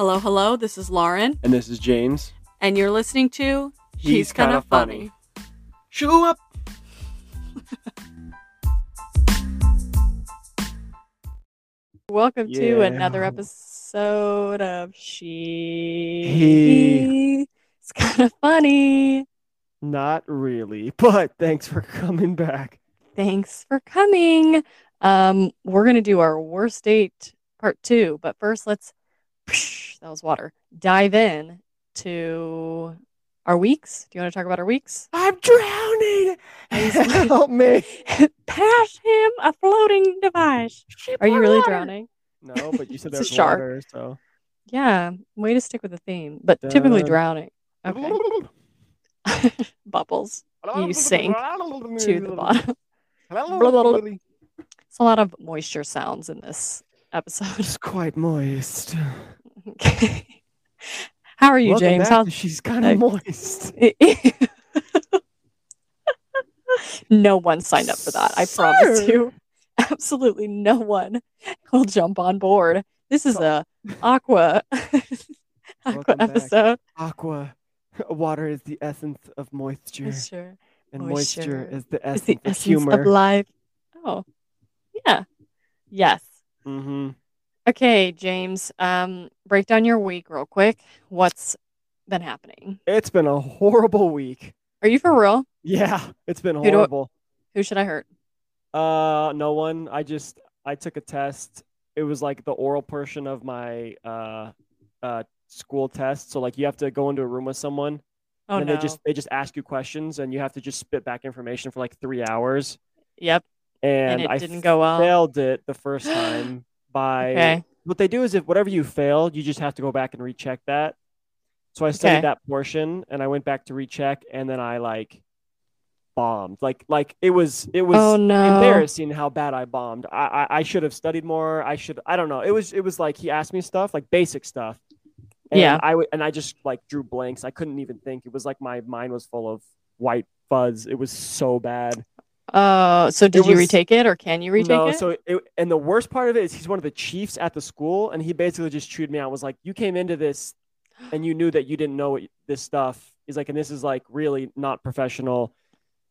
Hello, hello. This is Lauren, And this is James. and you're listening to He's Kinda Funny. Show up. Welcome to Yeah. another episode of She. He. It's kind of funny. Not really, but thanks for coming back. Thanks for coming. Um, we're gonna do our worst date part two, but first let's. That was water. Dive in to our weeks. Do you want to talk about our weeks? I'm drowning. Help me. Pass him a floating device. Are you really drowning? No, but you said It's a there's shark. water, so. Yeah, way to stick with the theme, but typically drowning. Okay. Bubbles You sink to the bottom. It's a lot of moisture sounds in this episode. It's quite moist. Okay. How are you, Welcome James? How She's kind of moist. no one signed up for that. I promise you. Absolutely no one will jump on board. This is a aqua aqua episode. Aqua. Water is the essence of moisture, Moisture. and moisture, moisture is the essence, the of essence humor. of life. Oh, yeah. Yes. mm-hmm. Okay, James. Um, break down your week real quick. What's been happening? It's been a horrible week. Are you for real? Yeah, it's been Who do- horrible. Who should I hurt? Uh, no one. I just I took a test. It was like the oral portion of my uh uh school test. So like you have to go into a room with someone Oh and no. they just they just ask you questions and you have to just spit back information for like three hours. Yep. And, it I didn't go well? failed it the first time by Okay. what they do is if whatever you failed, you just have to go back and recheck that. So I studied Okay. that portion and I went back to recheck and then I like bombed. Like like it was it was Oh no. embarrassing how bad I bombed. I, I I should have studied more. I should I don't know. It was it was like he asked me stuff like basic stuff. And Yeah. I w- and I just like drew blanks. I couldn't even think. It was like my mind was full of white fuzz. It was so bad. Uh, so did It you retake it or can you retake no, it? so it, and the worst part of it is he's one of the chiefs at the school, and he basically just chewed me out. Was like, you came into this, and you knew that you didn't know what, this stuff. He's like, and this is like really not professional.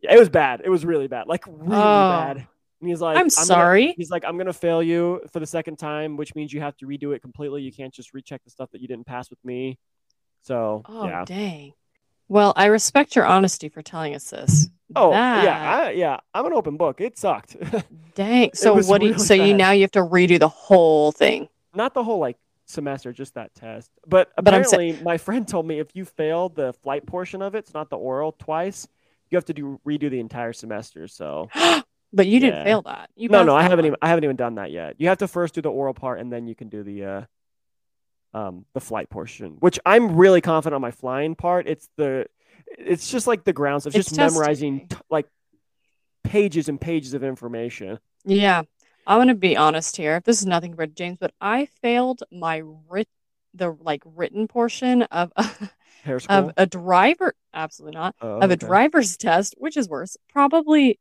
It was bad. It was really bad, like really Oh. bad. And he's like, I'm gonna- sorry. he's like, I'm gonna fail you for the second time, which means you have to redo it completely. You can't just recheck the stuff that you didn't pass with me. So oh yeah. dang. Well, I respect your honesty for telling us this. Oh That- yeah, I, yeah. I'm an open book. It sucked. Dang. So what do you, really so you now you have to redo the whole thing. not the whole like semester, just that test. But But apparently, my friend told me if you fail the flight portion of it, it's not the oral twice. You have to do redo the entire semester. So but you didn't fail that. You no, no, I haven't one. even I haven't even done that yet. You have to first do the oral part, and then you can do the uh, um, the flight portion. Which I'm really confident on my flying part. It's the it's just like the grounds of It's just memorizing t- like pages and pages of information. Yeah. I'm gonna be honest here. This is nothing but James, but I failed my writ the like written portion of Hair of a driver absolutely not. Oh, Of a okay. driver's test, which is worse, probably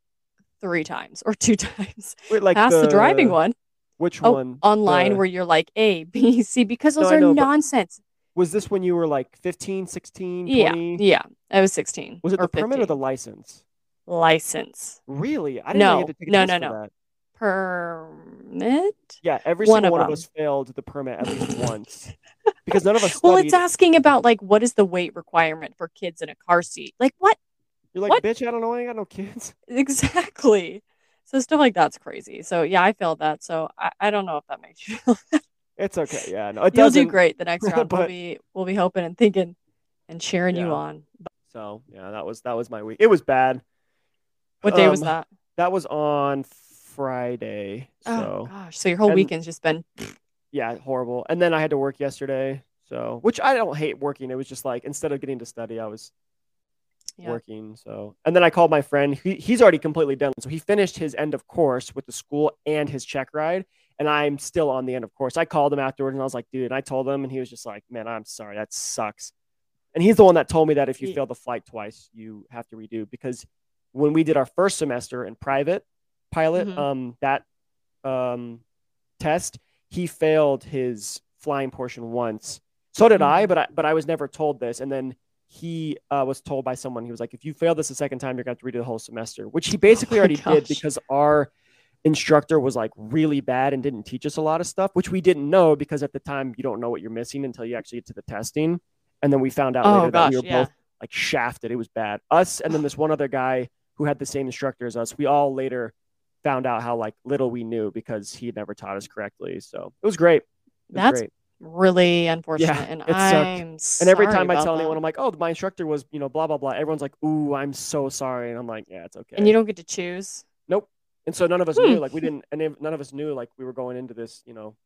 three times or two times. Wait, like Past the, driving one. Which Oh, one? online The- where you're like A, B, C, because those I are know, nonsense. Was this when you were like 15, 16, 20? Yeah, yeah. I was 16. Was it the permit or the license? license? Really? I didn't know No, you had to take a no, no, no. that. Permit? Yeah, every One single of one of us failed the permit at least once because none of us Well, it's asking about like what is the weight requirement for kids in a car seat? Like what You're like, what? bitch, I don't know. I ain't got no kids. exactly? So stuff like that's crazy. So yeah, I failed that. So I, I don't know if that makes you feel It's okay. Yeah, no, it You'll do great the next round. we'll be we'll be hoping and thinking and cheering you on. So yeah, that was that was my week. It was bad. What day was Um, that? That was on Friday. Oh gosh. So your whole and- weekend's just been yeah, horrible. And then I had to work yesterday. So which I don't hate working. It was just like instead of getting to study, I was yeah. working. So, and then I called my friend. He, he's already completely done. So he finished his end of course with the school and his check ride. And I'm still on the end of course. I called him afterwards and I was like, dude, and I told him, and he was just like, man, I'm sorry. That sucks. And he's the one that told me that if you Ye- fail the flight twice, you have to redo because when we did our first semester in private pilot, Mhm. um, that um, test, he failed his flying portion once So did I, Mhm. but I but I was never told this. And then he uh, was told by someone. He was like, if you fail this a second time, you're gonna have to redo the whole semester, which he basically Oh already did because our instructor was like really bad and didn't teach us a lot of stuff, which we didn't know because at the time you don't know what you're missing until you actually get to the testing. And then we found out Oh, later that we were yeah. both like shafted. It was bad. Us and then this one other guy who had the same instructor as us. We all later found out how like little we knew because he had never taught us correctly. So it was great. It was That's great. Really unfortunate. Yeah, and. I'm And every time I tell that. anyone, I'm like, "Oh, my instructor was, you know, blah blah blah." Everyone's like, "Ooh, I'm so sorry," and I'm like, "Yeah, it's okay." and you don't get to choose. Nope. And so none of us Hmm. knew, like, we didn't, and none of us knew, like, we were going into this, you know,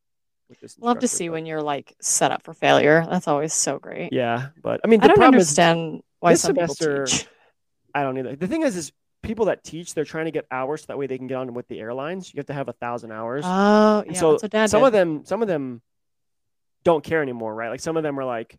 with this. Love to see but- when you're like set up for failure. That's always so great. Yeah, but I mean, the I don't understand why this some semester- people teach. I don't either. The thing is, is people that teach, they're trying to get hours so that way they can get on with the airlines. You have to have a thousand hours. Oh, And yeah. so that's what dad some did. of them, some of them don't care anymore, right? Like some of them are like,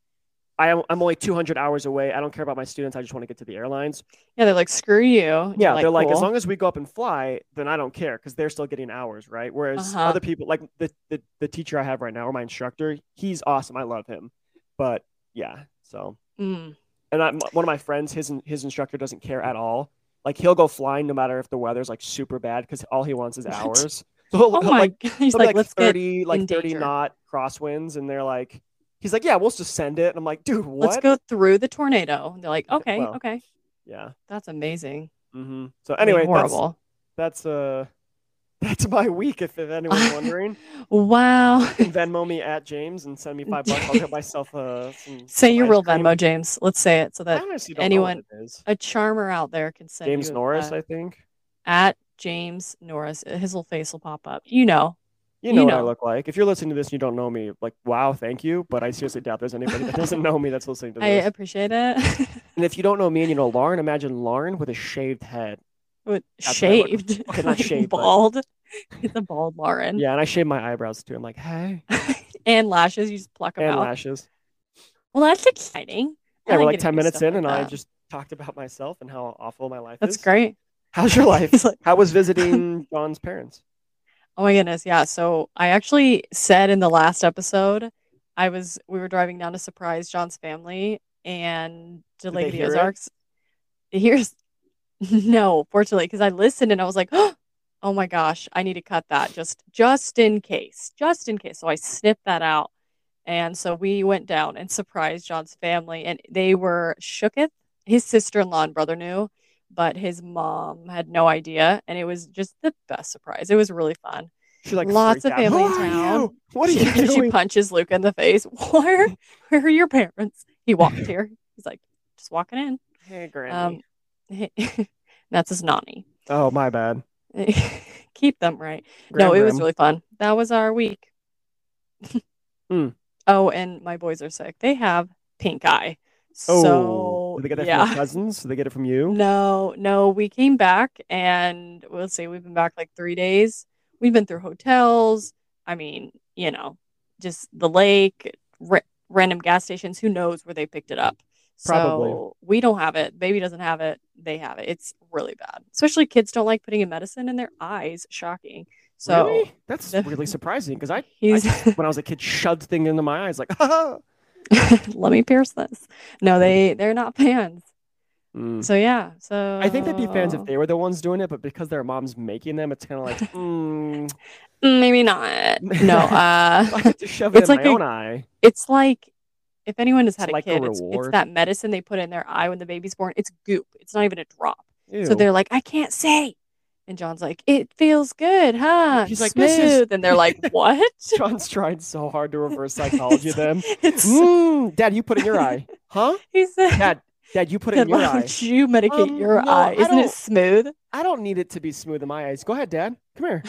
I am, I'm only 200 hours away. I don't care about my students. I just want to get to the airlines. yeah, they're like, screw you. Yeah, you're they're like, as long as we go up and fly, then I don't care because they're still getting hours, right? Whereas Uh-huh. other people, like the, the the teacher I have right now, or my instructor, he's awesome. I love him, but yeah. So, Mm. and I, m- one of my friends, his his instructor doesn't care at all. Like he'll go flying no matter if the weather's like super bad because all he wants is hours. So Oh my like. He's like, like let's get 30 like 30 danger. knot crosswinds, and they're like, he's like, yeah, we'll just send it. And I'm like, dude, what? let's go through the tornado. They're like, okay, well, okay. Yeah. That's amazing. hmm So I mean, anyway, that's, horrible. that's uh that's my week. If, if anyone's wondering. wow. Venmo me at James and send me five bucks. I'll get myself uh, some. Say your real cream. Venmo, James. Let's say it so that anyone- know what it is. a charmer out there can send James Norris, uh, I think. at James Norris. Uh, his little face will pop up. You know. You you know what I look like. If you're listening to this and you don't know me, like, wow, thank you. But I seriously doubt there's anybody that doesn't know me that's listening to this. I appreciate it. And if you don't know me and you know Lauren, imagine Lauren with a shaved head. With That's what I look shaved. Okay, not shaved, but- bald. It's a bald Lauren. Yeah, and I shave my eyebrows too. I'm like, hey, and lashes. You just pluck them and out. lashes. Well, that's exciting. I Yeah, we're like like 10 minutes in, and I just talked about myself and how awful my life That's is. That's great. How's your life? Like, How was visiting John's parents? Oh my goodness, yeah. So I actually said in the last episode, I was we were driving down to surprise John's family and to Did Lake they of the hear it? Ozarks. Here's no, fortunately, because I listened and I was like, oh my gosh, I need to cut that just just in case, just in case. So I snipped that out, and so we went down and surprised John's family, and they were shooketh. His sister in law and brother knew, but his mom had no idea, and it was just the best surprise. It was really fun. She like Lots of out. family Who in town. you? What are you she, she punches Luke in the face. Where, where are your parents? He walked here. He's like, just walking in. Hey, Granny. Um, that's his nanny. oh, my bad. Keep them right. no, Gram it was really fun. That was our week. Hmm. Oh, and my boys are sick. They have pink eye. Oh, So did they get that from your cousins? Did they get it from you? No, no, we came back and we'll say we've been back like three days. We've been through hotels. I mean, you know, just the lake, ra- random gas stations. Who knows where they picked it up? Probably. So we don't have it. Baby doesn't have it. They have it. It's really bad. Especially kids don't like putting a medicine in their eyes. Shocking. So really? That's the- really surprising because I, I when I was a kid, shoved thing into my eyes like, ha let me pierce this. No, they they're not fans. Mm. So yeah. So I think they'd be fans if they were the ones doing it, but because their mom's making them, it's kind of like, mm, Mm, maybe not. No. Uh. I get to shove it It's in like my a- own eye. it's like if anyone has had It's a like a kid, it's, it's that medicine they put in their eye when the baby's born. It's goop. It's not even a drop. Ew. So they're like, I can't say. And John's like, it feels good, huh? He's like, Smooth. "This is-" And they're like, what? John's tried so hard to reverse psychology them. It's Mm, Dad, you put it in your eye, huh? he said, Dad, Dad, you put it in why your eye. you medicate Um, your no, eye? Isn't it smooth? I don't need it to be smooth in my eyes. Go ahead, Dad. Come here.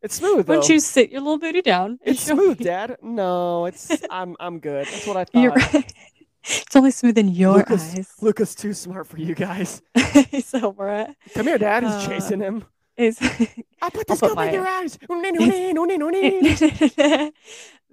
It's smooth though. don't you sit your little booty down? It's smooth, me? Dad. No, it's I'm I'm good. That's what I thought. You're right. It's only smooth in your Lucas, eyes. Lucas too smart for you guys. He's over it. Come here, Dad. He's Uh, chasing him. Is I put this gum in your eyes.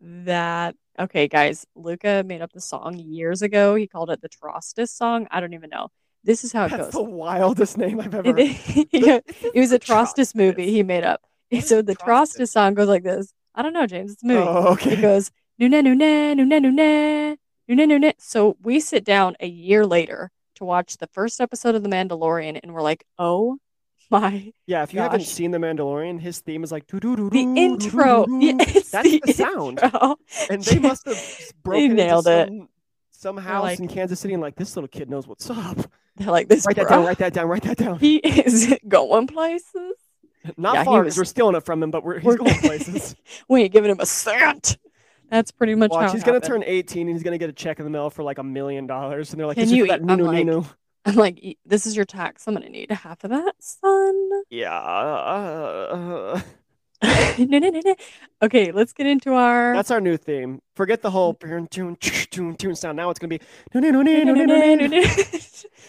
That okay, guys. Luca made up the song years ago. He called it the Trostis song. I don't even know. This is how it the goes. The wildest name I've ever. It, heard. yeah, This is it was a Trostis movie he made up. So the Trostis? Trostis song goes like this. I don't know, James. It's a movie. Oh, okay. It goes, Nuna nuna nuna nuna nuna nuna. So we sit down a year later to watch the first episode of The Mandalorian, and we're like, oh my Yeah, if you haven't seen The Mandalorian, his theme is like doo doo doo the intro. Yeah, That's the, the sound. intro. And they must have broken nailed it. some, some house like- in Kansas City and like this little kid knows what's up. They're like this. Write that down. Write that down. Write that down. He is going places. Not Yeah, far was- we're stealing it from him, but we're, he's We're- going places. we ain't giving him a cent. That's pretty much Watch, how he's gonna turn 18 and he's gonna get a check in the mail for like a million dollars, and they're like, Can you that eat- I'm like- Nunu." I'm like, "E- this is your tax. I'm gonna need half of that, son. Yeah. uh, no, no, no. Okay, let's get into our. that's our new theme. Forget the whole tune tune tune sound. Now it's gonna be. No, no, no, no, no, no.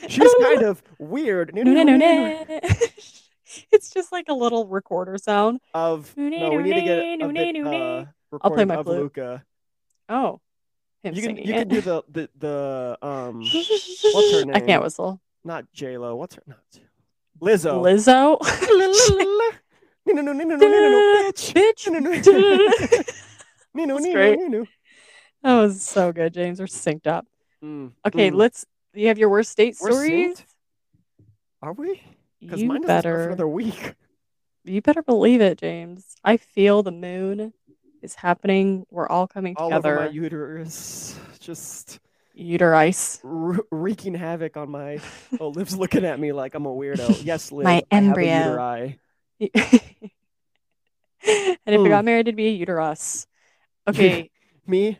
She's kind of weird. No, no, no, no. It's just like a little recorder sound. Of no, we need to get a bit, uh, I'll play my of flute. Luca. Oh, him You can singing you it. can do the the the um what's her I can't whistle. not J Lo. What's her not Lizzo. Lizzo. No, no, no, no, no, no, no, bitch. Bitch. No, no, no. No, no, no, great. no, no. That was so good, James. We're synced up. Mm, Okay, mm. let's. You have your worst date We're stories? synced? Are we? Because mine better. another week. You better believe it, James. I feel the moon is happening. We're all coming All over my together. uterus, just Uterice. wre- wreaking havoc on my. Oh, Liv's looking at me like I'm a weirdo. Yes, Liv. My I have a embryo. and if we Mm. got married, it'd be a uterus. Okay. Me,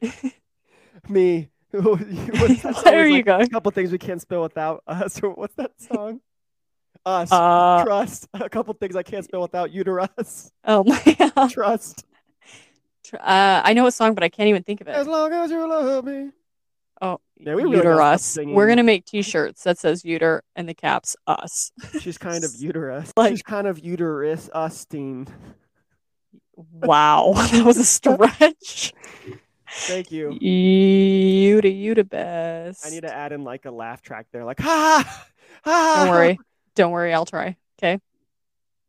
me. What's that Where song? are It's you like, going? A couple things we can't spell without us. Or what's that song? Us. Uh, Trust. A couple things I can't spell without uterus. oh my. God. Trust. Tr- Uh, I know a song, but I can't even think of it. As long as you love me. Oh, Yeah, we really gotta uterus. singing. We're gonna make T-shirts that says "uter" and the caps "us." She's kind of uterus. Like- She's kind of uterus us usting. Wow, that was a stretch. Thank you. You to you to best. I need to add in like a laugh track there, like ha ha ha. Don't worry. Don't worry. I'll try. Okay.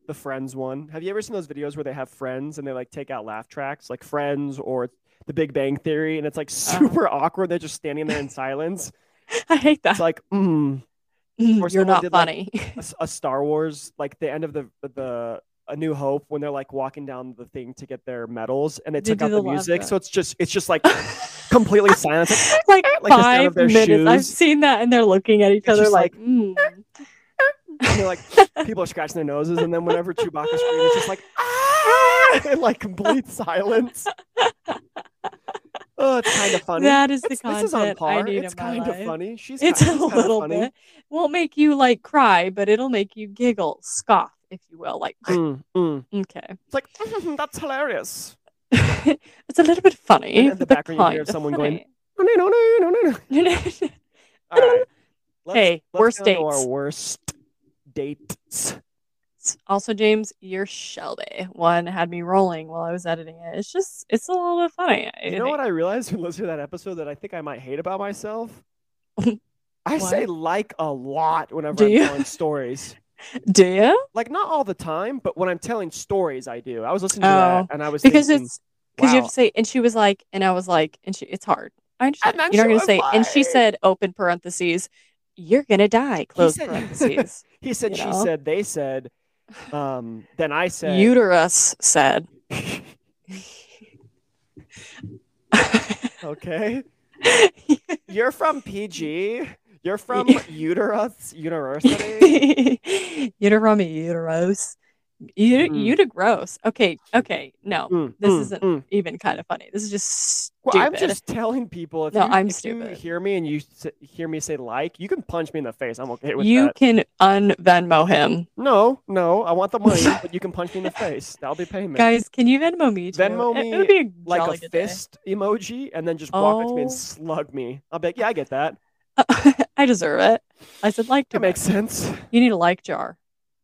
The Friends one. Have you ever seen those videos where they have friends and they like take out laugh tracks, like Friends or The Big Bang Theory, and it's like Uh-huh. super awkward. They're just standing there in silence. I hate It's that. like, mm, Mm, You're not did, like, funny. a, s- a Star Wars, like the end of the the A New Hope, when they're like walking down the thing to get their medals, and they They took out the music, so it's just it's just like completely silent. Like like, like five minutes. I've seen that, and they're looking at each It's other like, like- mm. And they're like people are scratching their noses, and then whenever Chewbacca screams, it's just like ah, in like complete silence. Oh, it's kind of funny. that is the It's- this is on content I par. need It's kind life. of funny. She's It's kind, a she's little funny. bit. Won't make you like cry, but it'll make you giggle, scoff, if you will. Like, Mm, mm. okay, It's like "Mhm, that's hilarious. it's a little bit funny. And in the background, you hear kind of someone going, funny. No, no, no, no, no, no. All right. Let's, Hey, let's worst dates. Our worst dates. also, James, your Shelby one had me rolling while I was editing it. It's just, it's a little bit funny. You know what I realized when listening to that episode that I think I might hate about myself? I say like a lot whenever Do I'm you? telling stories. Do you? Like not all the time, but when I'm telling stories, I do. I was listening to Oh, that and I was Because thinking, it's because you have to say, and she was like, and I was like, and she, it's hard. I understand. then You're not she gonna say, and she said, open parentheses, you're gonna die. Close said- parentheses. he said, she know? said, they said. Um, then I said, Uterus said. okay, you're from PG. You're from Uterus University. Uterus, uterus, Ut- Mm. gross. Okay, okay, no, Mm, this mm, isn't mm. even kind of funny. This is just Well. I'm just telling people if, No, you, I'm if you stupid. hear me and you hear me say like, you can punch me in the face. I'm okay with you that. You can un Venmo him, No, no, I want the money, but you can punch me in the face. That'll be payment. guys. Can you Venmo me? Too? Venmo me It would be a like a good day. fist emoji, and then just walk up to me and Oh. slug me. I'll be like, yeah, I get that. I deserve it. I said like to That makes sense. You need a like jar.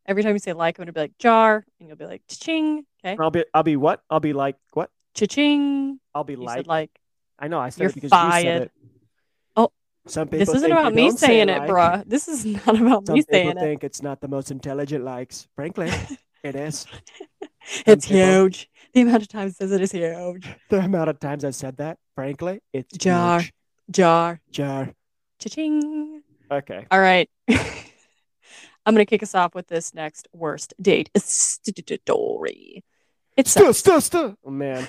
Every time you say like, I'm gonna be like jar, and you'll be like ching. Okay, I'll be, I'll be what? I'll be like what? cha-ching. I'll be You like. said like. I know. I said it because you said it. Oh, Some people This isn't about me don't say saying it, like. bruh. This is not about Some me saying it. Some think it's not the most intelligent likes. Frankly, it is. It's people- huge. The amount of times says it is huge. The amount of times I've said that, Frankly, it's Jar. huge. Jar. Jar. Cha-ching. Okay. All right. I'm going to kick us off with this next worst date story. It's Still, still, still. Oh man.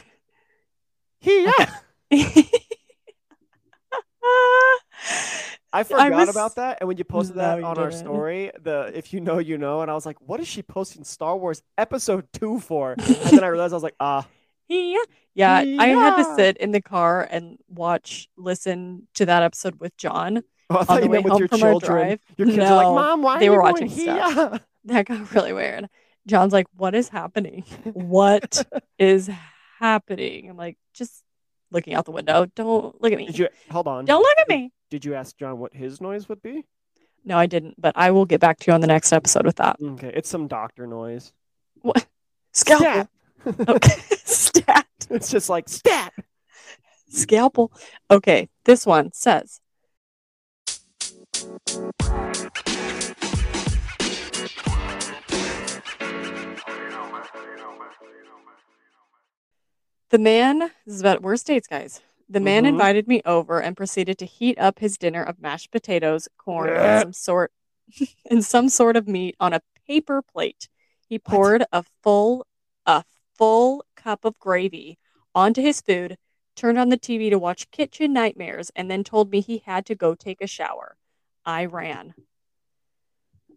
Yeah. I forgot was- about that, and when you posted No, that you on our story, the if you know, you know, and I was like, "What is she posting Star Wars Episode Two for?" And then I realized I was like, "Ah, yeah. Yeah, I had to sit in the car and watch, listen to that episode with John. Oh, I thought the you way meant with home your children. drive. Your kids are like, "Mom, why they are were you watching stuff. here?" That got really weird. John's like, "What is happening? What is happening?" I'm like, "Just looking out the window. Don't look at me. Did you hold on? Don't look at me." Did you ask John what his noise would be? No, I didn't, but I will get back to you on the next episode with that. Okay, it's some doctor noise. What? Scalpel. Stat. Okay. Stat. It's just like stat. Scalpel. Okay, this one says The man, this is about worst dates, guys. The man Mhm. invited me over and proceeded to heat up his dinner of mashed potatoes, corn, and some sort and some sort of meat on a paper plate. He poured a full a full cup of gravy onto his food, turned on the TV to watch Kitchen Nightmares, and then told me he had to go take a shower. I ran.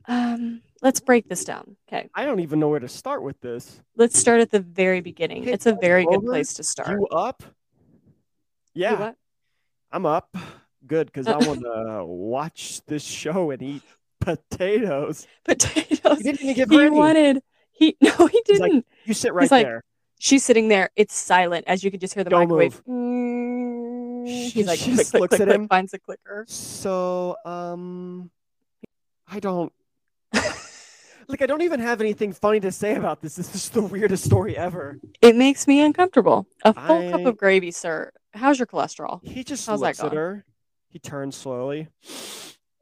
Um, let's break this down. Okay. I don't even know where to start with this. Let's start at the very beginning. Hey, It's a very good over. place to start. You up? You Yeah, what? I'm up. Good, because I want to watch this show and eat potatoes. Potatoes. You didn't even give He wanted he no he didn't. You sit right like, there. She's sitting there. It's silent as you could just hear the Don't microwave. move. Mm. She- He's like she click, just click, looks click, at him. finds a clicker. So, um, I don't like. I don't even have anything funny to say about this. This is the weirdest story ever. It makes me uncomfortable. A full cup of gravy, sir. How's your cholesterol? He just How's looks at her. He turns slowly.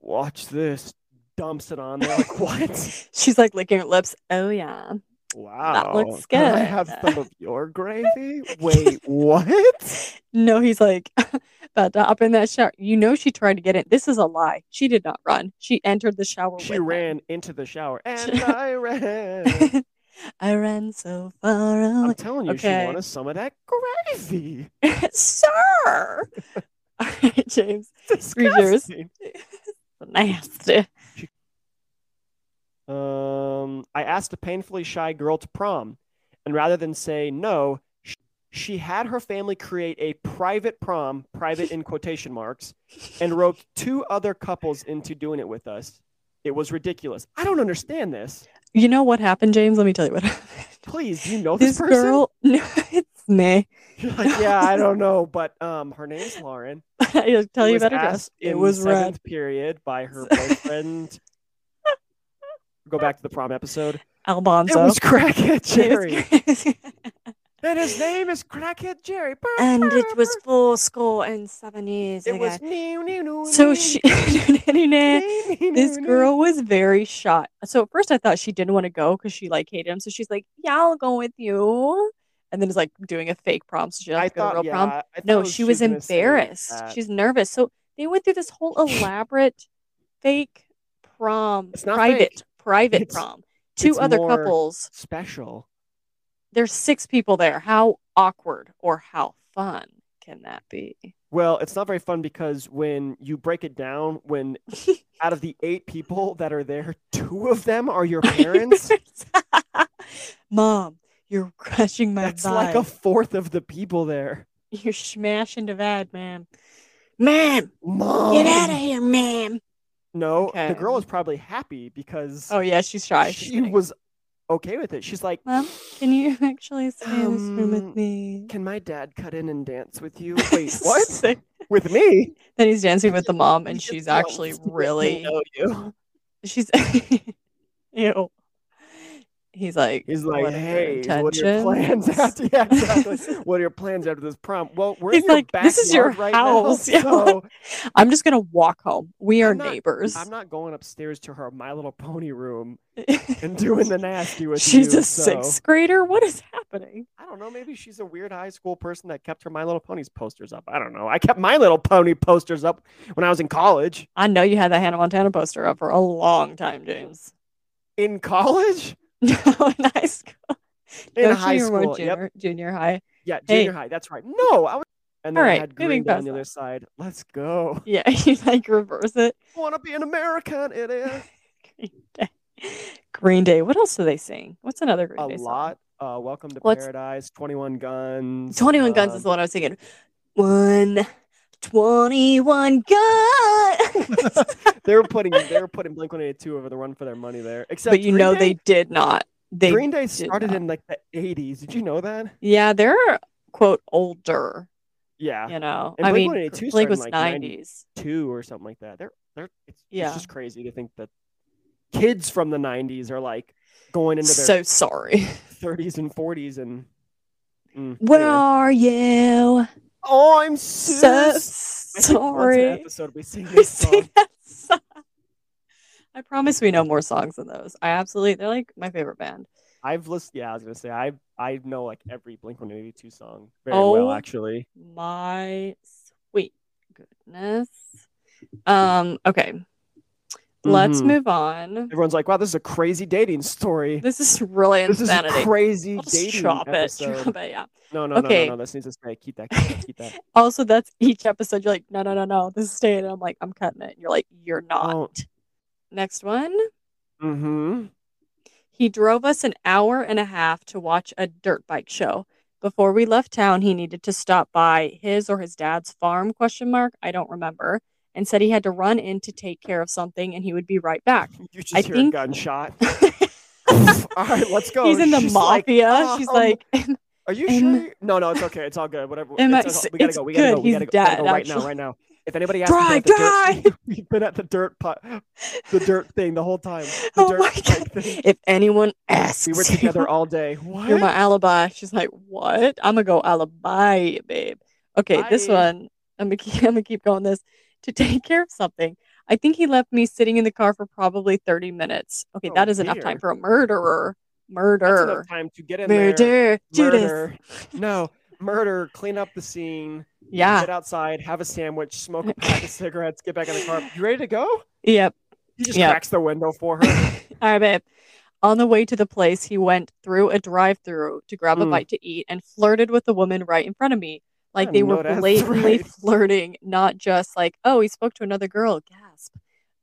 Watch this. Dumps it on there. Like what? She's like licking her lips. Oh yeah. Wow. looks Can I have some of your gravy? Wait, what? No, he's like about to hop in that shower. You know she tried to get in. This is a lie. She did not run. She entered the shower. She with him. ran into the shower and I ran. I ran so far I'm telling you, Okay. she wanted some of that gravy. Sir. All right, James. Three years. Disgusting. Nasty. Um, I asked a painfully shy girl to prom, and rather than say no, she had her family create a private prom, private in quotation marks, and roped two other couples into doing it with us. It was ridiculous. I don't understand this. You know what happened, James? Let me tell you what happened. Please, you know this, This person? girl, no, it's me. Like, yeah, I don't know, but um, her name's Lauren. I'll tell you about. It in was seventh period by her boyfriend. Go back to the prom episode. Alfonso. It was crackhead Jerry. And his name is Crackhead Jerry. Burr, and burr, it was four score and seven years It ago. was new, new, new. so she, this girl was very shot. So at first I thought she didn't want to go because she like hated him. So she's like, "Yeah, I'll go with you," and then is like doing a fake prom. So she like to go to real yeah, prom. No, she was gonna embarrassed. She's nervous. So they went through this whole elaborate fake prom, It's not private, fake. Private It's- prom. Two other couples. special. There's six people there. How awkward or how fun can that be? Well, it's not very fun because when you break it down, when out of the eight people that are there, two of them are your parents. Mom, you're crushing my That's vibe. like a fourth of the people there. You're smashing the vibe, man. Ma'am, Mom, get out of here, ma'am. No, Okay. the girl is probably happy because Oh yeah, she's shy. She's she kidding. was okay with it. She's like, Mom, can you actually stay in this room Um, with me? "Can my dad cut in and dance with you?" Wait, what? with me? Then he's dancing with the mom, and she's actually to get really know you. she's ew. He's like, He's like, "What are your hey, what are your plans after? Yeah, exactly. what are your plans after this prom? Well, we're He's like, "This is your right house." Now, so I'm just gonna walk home. We are I'm not- neighbors. I'm not going upstairs to her My Little Pony room and doing the nasty with She's you. a so- sixth grader. What is happening? I don't know. Maybe she's a weird high school person that kept her My Little Ponies posters up. I don't know. I kept My Little Pony posters up when I was in college. I know you had that Hannah Montana poster up for a long time, James. In college? No, in high school. In No, high junior school. Junior, Yep. junior high. Yeah, Hey. junior high. That's right. No, I was. And then All I had Green on the other side. Let's go. Yeah, you like reverse it. Want to be an American? It is Green Day. Green Day. What else do they sing? What's another Green a Day song? lot. Uh, Welcome to What's- Paradise. Twenty One Guns. 21 Guns um, is the one I was thinking. One, 21 Guns. they were putting they were putting Blink One Eighty Two over the run for their money there. Except but you Green know Day, they did not. They Green Day started not. in like the eighties. Did you know that? yeah, they're quote older. Yeah, You know, And I mean, Blink-182 Blink was like, 90s. two or something like that. They're they're it's, Yeah. it's just crazy to think that kids from the nineties are like going into So sorry. thirties and forties and. mm, Where anyway. are you? Oh, I'm So so I think once an sorry. episode we sing this song. song. I promise we know more songs than those. I absolutely, they're like my favorite band. I've listened. Yeah, I was gonna say I I know like every Blink One Eighty Two song very well Oh. actually. My sweet goodness. Um, okay. Let's Mhm. move on. Everyone's like, wow, this is a crazy dating story. This is really This is insanity. a crazy I'll just dating drop it. episode. Drop it, yeah. No, no, Okay. no, no, no. This needs to stay. Keep that. Keep that. Keep that. Also, that's each episode. You're like, no, no, no, no. This is staying. And I'm like, I'm cutting it. And you're like, you're not. Oh. Next one. Mm-hmm. He drove us an hour and a half to watch a dirt bike show. Before we left town, he needed to stop by his or his dad's farm question mark, I don't remember, and said he had to run in to take care of something and he would be right back. You just I hear think- a gunshot. All right, let's go. He's in the She's like, mafia. She's um, like, Are you sure? you- No, no, it's okay. It's all good. Whatever. Am I- It's- it's- we gotta it's go. We gotta good. go. We He's gotta go, we gotta dead, go right now. Right now. If anybody asks me about dirt, we've been at the dirt pot, the dirt thing the whole time. The Oh dirt my God. thing. if anyone asks, We were you, together all day. What? You're my alibi. She's like, what? I'm gonna go alibi, babe. Okay, this one. I'm gonna keep, I'm gonna keep going. This to take care of something. I think he left me sitting in the car for probably 30 minutes. Okay, Oh, that is enough time for a murderer. That's Murder. enough time to get in there. Murder. Judas. Murder. No, murder. Clean up the scene. Yeah. Get outside. Have a sandwich. Smoke a pack of cigarettes. Get back in the car. You ready to go? Yep. He just Yep. cracks the window for her. All right, babe. On the way to the place, he went through a drive-through to grab a Mm. bite to eat and flirted with the woman right in front of me. Like they were blatantly right. flirting, not just like, oh, he spoke to another girl. Gasp.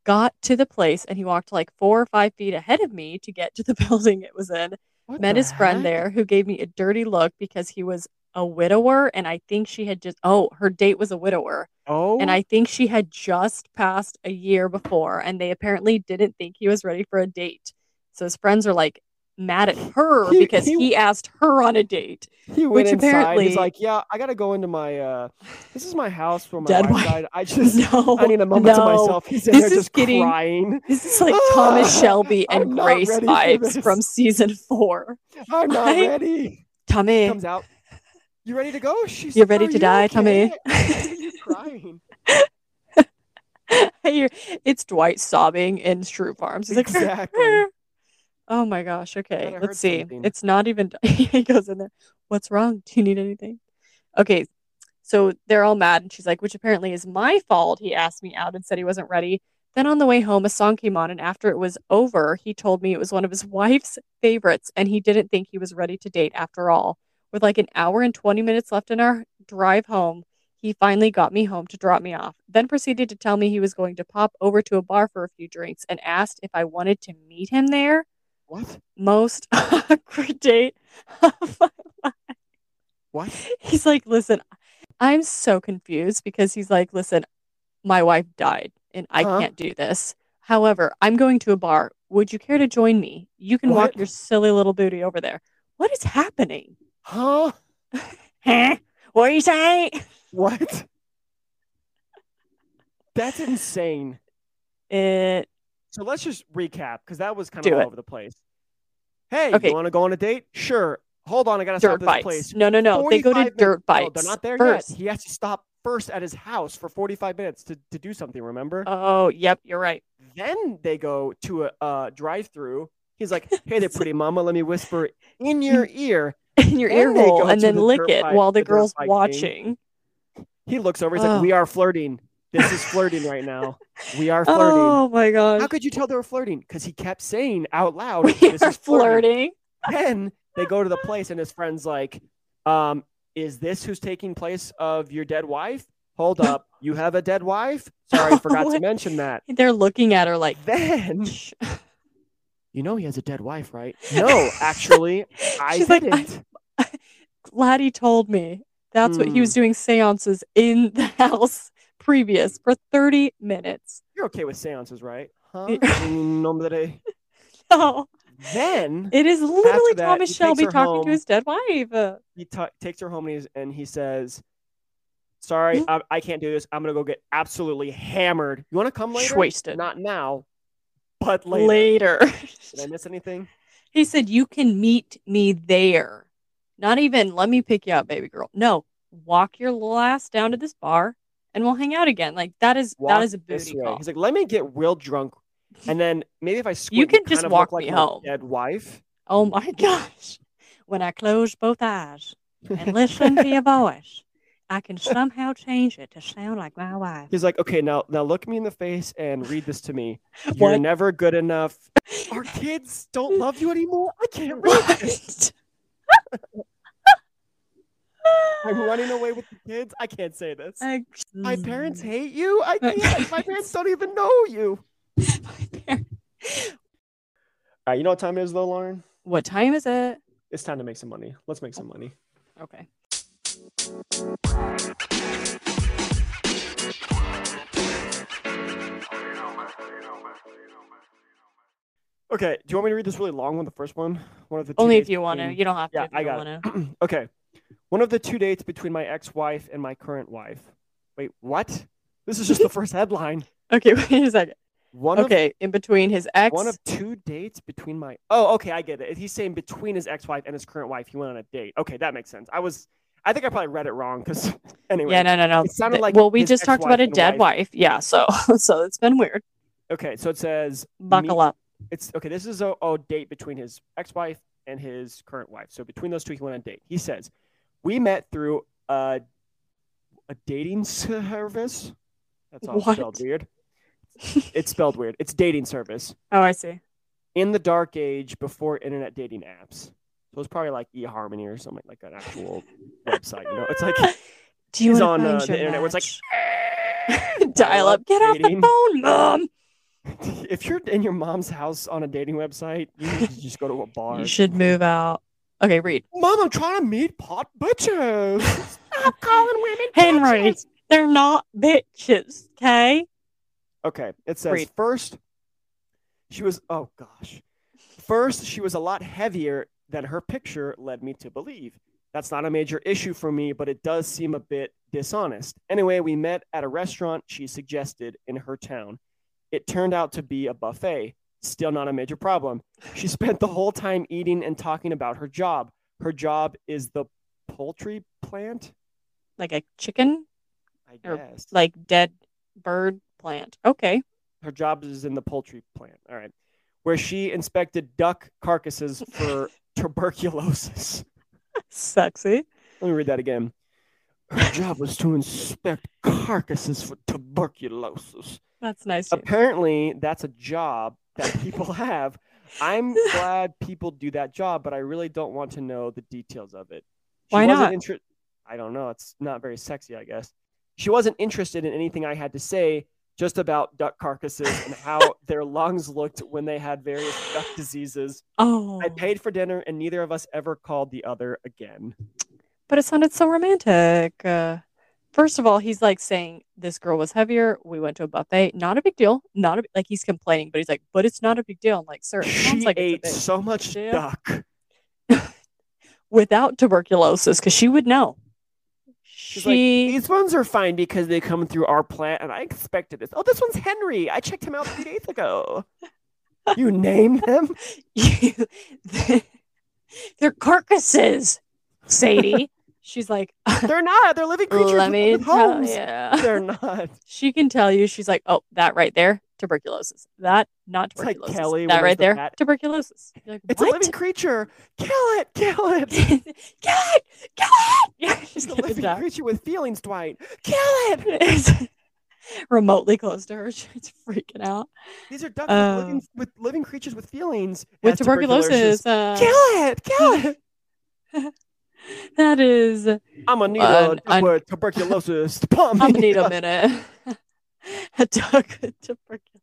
Got to the place and he walked like four or five feet ahead of me to get to the building it was in. What Met his friend there who gave me a dirty look because he was a widower and I think she had just oh, her date was a widower. Oh, And I think she had just passed a year before, and they apparently didn't think he was ready for a date. So his friends are like mad at her He- because he- he, asked her on a date. he went which inside. apparently- He's like, "Yeah, I gotta go into my. uh This is my house where my Dead wife died. I just, No, I need a moment to myself." He's in This there is just getting- crying. This is like Thomas Shelby and Grace vibes from season four. I'm not Right? ready. Tommy, Comes out. You ready to go? She's. You're ready "Are to die, Tommy?" okay?" I hear you crying. You're- it's Dwight sobbing in Schrute Farms. He's like, Exactly. Oh my gosh. Okay, let's see. something. It's not even. he goes in there. What's wrong? Do you need anything? Okay, so they're all mad, and she's like, which apparently is my fault. He asked me out and said he wasn't ready. Then on the way home, a song came on, and after it was over, he told me it was one of his wife's favorites, and he didn't think he was ready to date after all. With like an hour and 20 minutes left in our drive home, he finally got me home to drop me off, then proceeded to tell me he was going to pop over to a bar for a few drinks and asked if I wanted to meet him there. What? Most awkward date of my life. What? He's like, listen, I'm so confused because he's like, listen, my wife died and I Huh? can't do this. However, I'm going to a bar. Would you care to join me? You can walk your silly little booty over there. What is happening? Huh? Huh? What are you saying? What? That's insane. It So let's just recap because that was kind Do of all it. over the place. Hey, Okay. you want to go on a date? Sure. Hold on, I gotta stop dirt this bikes. place. No, no, no. They go to 45 dirt minutes- No, bikes. they're not there first. yet. He has to stop first at his house for 45 minutes to, to do something, remember? Oh, yep, you're right. then they go to a uh, drive through. He's like, hey there, pretty mama, let me whisper in your ear. In your Then ear they hole and then the lick it bike- while the the girl's bike thing. watching. He looks over, he's Oh. like, we are flirting. This is flirting right now. We are flirting. Oh my god! How could you tell they were flirting? Because he kept saying out loud, we this are is flirting. flirting. then they go to the place and his friend's like um is this who's taking place of your dead wife hold up you have a dead wife sorry I forgot to mention that They're looking at her like, then you know he has a dead wife right no actually i She's like, I- didn't glad he told me. That's what he Hmm. was doing seances in the house previous for 30 minutes. you're okay with seances right huh. Oh, then it is literally that, Thomas Shelby talking home. to his dead wife. He ta takes her home and, and he says sorry? I, I can't do this i'm gonna go get absolutely hammered you want to come later Wasted. not now but later. Later. Did I miss anything? he said, You can meet me there. Not even, let me pick you up, baby girl. No, walk your little ass down to this bar and we'll hang out again. Like, that is Walk that is a booty call. He's like, let me get real drunk, and then maybe if I squint, You can kind just of walk like me my home. Dead wife. Oh my gosh. When I close both eyes and listen to your voice, I can somehow change it to sound like my wife. He's like, okay, now now look me in the face and read this to me. You're What? never good enough. Our kids don't love you anymore. I can't read this. I'm running away with the kids. I can't say this. I- My parents hate you. I can't. My parents don't even know you. My parents- All right, you know what time it is though, Lauren? What time is it? It's time to make some money. Let's make some money. Okay. Okay, do you want me to read this really long one? The first one, one of the Only if you want to. You don't have to. Yeah, if you I got wanna. okay, one of the two dates between my ex-wife and my current wife. Wait, what? This is just the first headline. Okay, wait a second. One of Okay, in between his ex. one of two dates between my. Oh, okay, I get it. He's saying between his ex-wife and his current wife, he went on a date. Okay, that makes sense. I was, I think I probably read it wrong because anyway. yeah, no, no, no. it sounded like well, we just talked about a dead wife. wife. Yeah, so so it's been weird. Okay, so it says Buckle me- up. it's okay. This is a, a date between his ex-wife and his current wife. So between those two, he went on a date. He says, "We met through a a dating service." That's all What? spelled weird. It's spelled weird. It's dating service Oh, I see. in the dark age before internet dating apps. So it's probably like eHarmony or something like an actual website. You know, it's like Do you he's on, uh, the internet where it's like, dial up. Get off the phone, mom. if you're in your mom's house on a dating website, you need to just go to a bar. You should move out. Okay, read. Mom, I'm trying to meet pot bitches. Stop calling women Henry, bitches. they're not bitches, okay? Okay, it says Read. first she was oh gosh. First, she was a lot heavier than her picture led me to believe. That's not a major issue for me, but it does seem a bit dishonest. Anyway, we met at a restaurant she suggested in her town. It turned out to be a buffet. Still not a major problem. She spent the whole time eating and talking about her job. Her job is the poultry plant, Like a chicken, I Or, like dead bird plant. Okay. her job is in the poultry plant. All right. Where she inspected duck carcasses for tuberculosis. Sexy. Let me read that again. Her job was to inspect carcasses for tuberculosis. That's nice. Apparently, that's a job that people have. I'm glad people do that job, but I really don't want to know the details of it. She Why wasn't not? inter- I don't know. It's not very sexy, I guess. She wasn't interested in anything I had to say, just about duck carcasses and how their lungs looked when they had various duck diseases. Oh, I paid for dinner, and neither of us ever called the other again. But it sounded so romantic. Uh, first of all, he's like saying this girl was heavier. We went to a buffet. Not a big deal. Not a, like he's complaining, but he's like, but it's not a big deal. I'm like, sir, She like ate it's a big so much deal. duck. without tuberculosis because she would know. She's like, She these ones are fine because they come through our plant, and I expected this. Oh, this one's Henry. I checked him out three days ago. You name them? They're carcasses, Sadie. She's like, They're not. They're living creatures let me tell you. They're not. She can tell you. She's like, oh, that right there, tuberculosis. That not It's like tuberculosis. Kelly that right the there, bat- tuberculosis. You're like, It's what? a living creature. Kill it. Kill it. kill it, kill it. Yeah, she's a living die. creature with feelings, Dwight. Kill it. It's remotely close to her. She's freaking out These are ducks Uh, with, living, with living creatures with feelings. with Has tuberculosis. uh, Kill it. Kill it. that is. I'm gonna need Uh, a un- with tuberculosis. I'm gonna need a minute. a duck with tuberculosis.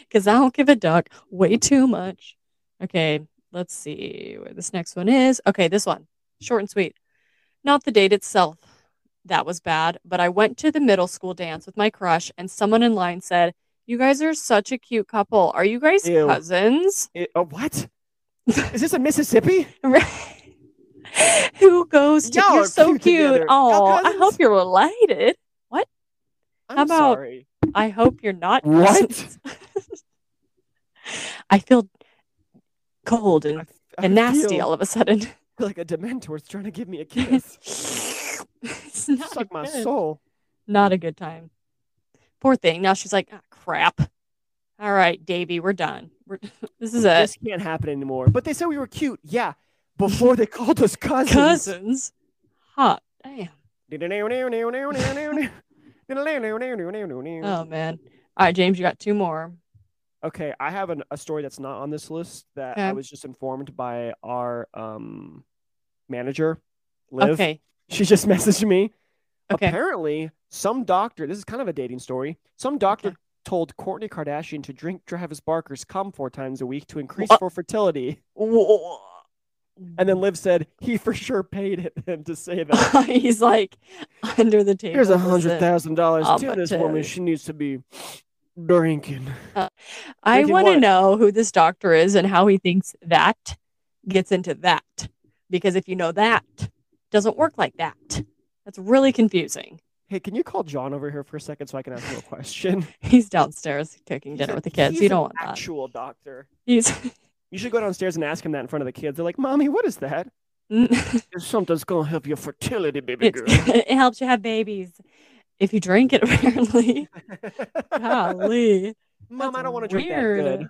Because I don't give a duck way too much. Okay, let's see where this next one is. Okay, this one. Short and sweet. Not the date itself. That was bad, but I went to the middle school dance with my crush, and someone in line said, You guys are such a cute couple. Are you guys Ew. cousins? It- oh, what? Is this a Mississippi? Who goes to Y'all You're so cute cute. together. Y'all Oh, I hope you're related. What? I'm How about- sorry. I hope you're not. What? I feel cold I and, and nasty feel all of a sudden. like a Dementor's trying to give me a kiss. it's not Suck my good. soul. Not a good time. Poor thing. Now she's like, "Ah, crap. All right, Davy, we're done. We're, this is it. This can't happen anymore. But they said we were cute. Yeah. Before they called us cousins. Cousins. Hot. Damn. Oh man. All right, James, you got two more. Okay, I have an, a story that's not on this list that I was just informed by our um manager, Liv. Okay. She just messaged me. Okay. Apparently, some doctor, this is kind of a dating story. Some doctor Okay. told Kourtney Kardashian to drink Travis Barker's cum four times a week to increase What? for fertility. Whoa. And then mm. Liv said he for sure paid it him to say that. He's like under the table. Here's a hundred thousand dollars to this woman. She needs to be drinking. Uh, I want to know who this doctor is and how he thinks that gets into that. Because if you know that, doesn't work like that. That's really confusing. Hey, can you call John over here for a second so I can ask him a question? He's downstairs cooking dinner a- with the kids. You don't want that. Actual doctor. He's You should go downstairs and ask him that in front of the kids. They're like, "Mommy, what is that?" something's gonna help your fertility, baby girl. it helps you have babies if you drink it. Apparently, golly, Mom, That's I don't want to drink that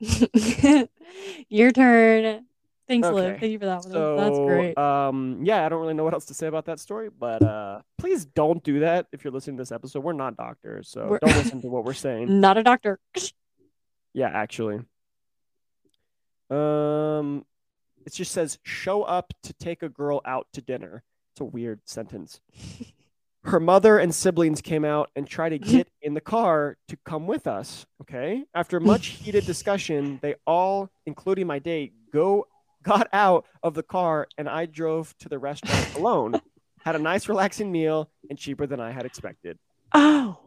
good. your turn. Thanks, Liv. Thank you for that one. So, That's great. um, yeah, I don't really know what else to say about that story, but uh, please don't do that if you're listening to this episode. We're not doctors, so We're- don't listen to what we're saying. Not a doctor. Yeah, actually. Um, it just says show up to take a girl out to dinner. It's a weird sentence. Her mother and siblings came out and tried to get in the car to come with us. Okay. After much heated discussion, they all, including my date, go got out of the car and I drove to the restaurant alone. Had a nice relaxing meal and cheaper than I had expected. Oh,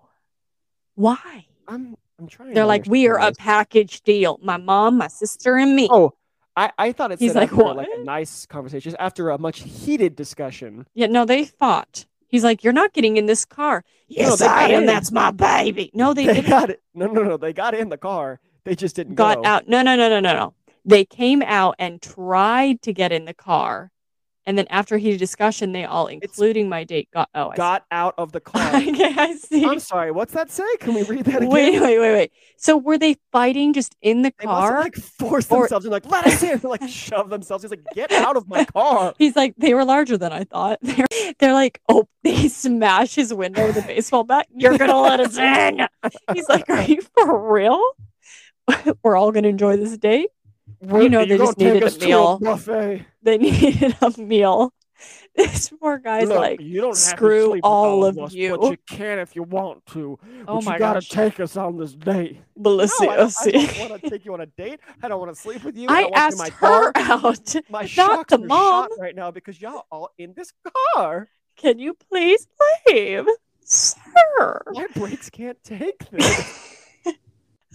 why? I'm I'm trying. They're like, we are a package deal. My mom, my sister, and me. Oh, I, I thought it He's like, after like a nice conversation, just after a much heated discussion. Yeah, no, they fought. He's like, you're not getting in this car. Yes, they I am. in. That's my baby. No, they, They didn't. got it. No, no, no. They got in the car. They just didn't got go. out. No, no, no, no, no, no. They came out and tried to get in the car. And then after heated discussion, they all, including my date, got oh, I see. Got out of the car. okay, I see. I'm sorry. What's that say? Can we read that again? Wait, wait, wait, wait. So were they fighting just in the They have car? like forced Or- themselves and like let us in. They like shove themselves. He's like, get out of my car. He's like, they were larger than I thought. They're, they're like, oh, they smash his window with a baseball bat. You're gonna let us in. He's like, are you for real? We're all gonna enjoy this date. You know, You're they just needed a meal. buffet. They needed a meal. This poor guy's Look, like, you don't have to "Screw sleep with all of us, you." but you can if you want to. oh but my you gotta gosh, take us on this date. Melissa. No, I don't, I don't want to take you on a date. I don't want to sleep with you. I don't want you in asked my her car. out. My not the mom. shot right now because y'all all in this car. Can you please leave, sir? My brakes can't take this.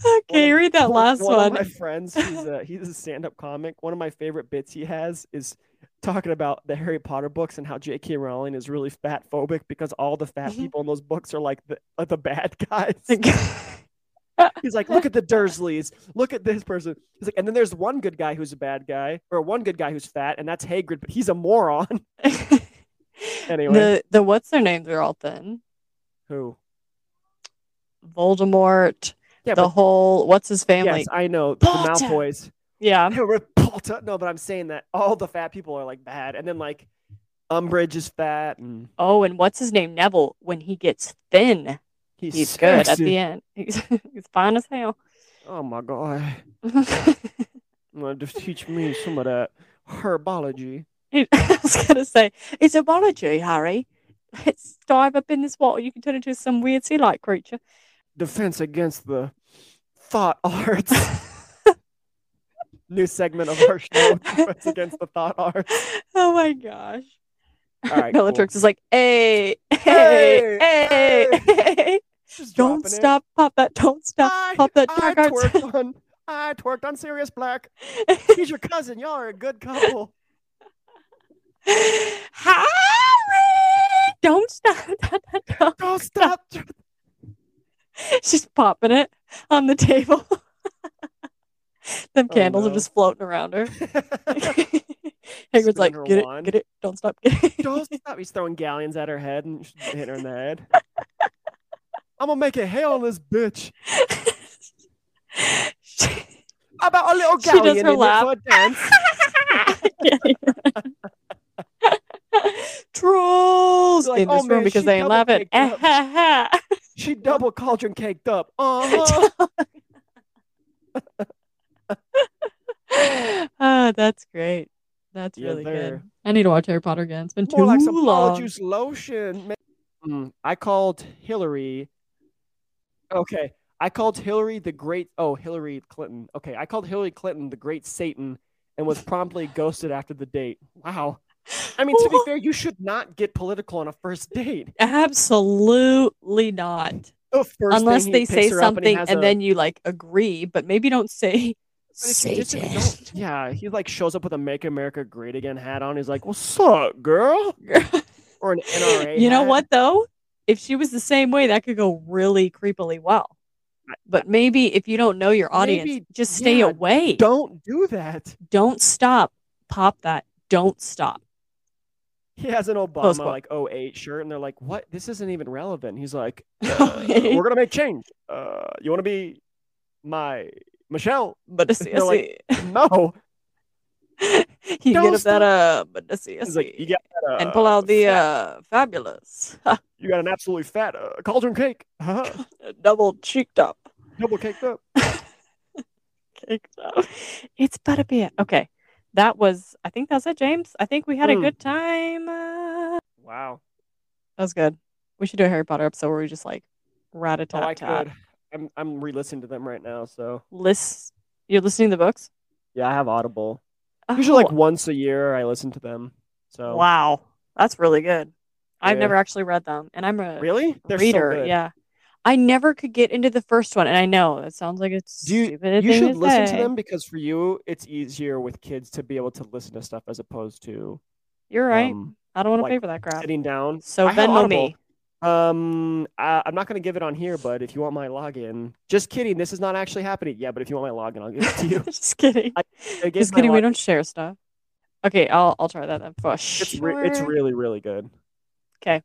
Okay, of- read that last one one. of my friends, he's a he's a stand-up comic. One of my favorite bits he has is talking about the Harry Potter books and how J.K. Rowling is really fat phobic because all the fat Mhm. people in those books are like the are the bad guys. He's like, look at the Dursleys. Look at this person. He's like, and then there's one good guy who's a bad guy, or one good guy who's fat, and that's Hagrid, but he's a moron. anyway, the the what's their names are all thin. who? Voldemort, Yeah, the but whole what's his family? yes, I know the Potter. Malfoys. yeah. Repulta. No, but I'm saying that all the fat people are like bad, and then like Umbridge is fat, and Oh, and what's his name? Neville. When he gets thin, he's, he's good at the end. He's he's fine as hell. Oh my god! I'm gonna just teach me some of that herbology. I was gonna say it's a biology, Harry. Let's dive up in this water. You can turn into some weird sea-like creature. Defense against the thot arts. New segment of our show. Defense against the thot arts. oh my gosh. All right, Bellatrix cool. is like, hey, hey, Hey, hey, hey. Don't dropping it. stop, pop that, don't stop, I, pop that I dark arts. twerked on. I twerked on Sirius Black. He's your cousin. Y'all are a good couple. Harry! Don't stop. Don't Don't stop. She's popping it on the table. Them Oh, candles no. are just floating around her. Hagrid's like, her get it, get it, don't stop, get it. Don't stop. He's throwing galleons at her head and hitting her in the head. I'm gonna make it hail on this bitch. How about a little She does galleon her in it for a dance? Trolls Like, in "Oh, this room man, because she they ain't laughing. She double cauldron caked up. Uh-huh. Ah, that's great. That's really they're- good. I need to watch Harry Potter again. It's been too More like some long. juice lotion. man. Mm, I called Hillary. Okay. I called Hillary the great. Oh, Hillary Clinton. Okay. I called Hillary Clinton the great Satan and was promptly ghosted after the date. Wow. I mean, to be fair, you should not get political on a first date. Absolutely not. The Unless they say up and, something and a- then you like agree, but maybe don't say But if just- Satan. yeah, he like shows up with a "Make America Great Again" hat on. He's like, "What's up, girl?" Or an NRA. you know hat. what though? If she was the same way, that could go really creepily well. But maybe if you don't know your audience, Maybe- just stay yeah, away. Don't do that. Don't stop. Pop that. Don't stop. He has an Obama like 08 shirt, and they're like, "What? This isn't even relevant." He's like, uh, "We're gonna make change. Uh, you want to be my Michelle?" But to see, like, No. you get that uh, but to see, like, "You got that, uh, and pull out the fat- uh, fabulous you got an absolutely fat uh, cauldron cake, double cheeked up. double caked up." Caked up. It's beer. Okay, that was. I think that's it, James. I think we had a Hmm. good time. Uh, Wow. that was good. We should do a Harry Potter episode where we just like rat a Oh, tat. I'm I'm re-listening to them right now, so List. You're listening to the books. yeah, I have Audible. Usually, like Oh, once a year, I listen to them. So wow, that's really good. I've Yeah. never actually read them, and I'm a really, they're reader. so good. yeah, I never could get into the first one, and I know it sounds like it's Do you- stupid. You thing should listen say. to them because for you, it's easier with kids to be able to listen to stuff as opposed to You're right. um, I don't want to like, pay for that crap. sitting down. So I Venmo me. Um, I, I'm not going to give it on here, but if you want my login, just kidding. This is not actually happening. Yeah, but if you want my login, I'll give it to you. Just kidding. I gave Just kidding. We don't share stuff. Okay, I'll I'll try that then for It's re- it's really really good. Okay.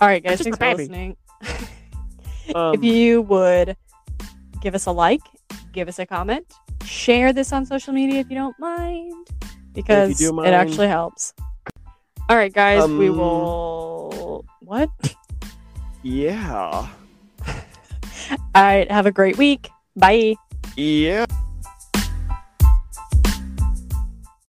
All right, guys. Thanks for listening. Um, if you would give us a like, give us a comment, share this on social media if you don't mind, because do it actually helps. All right, guys. we Um, will. What? Yeah. All right. Have a great week. Bye. Yeah.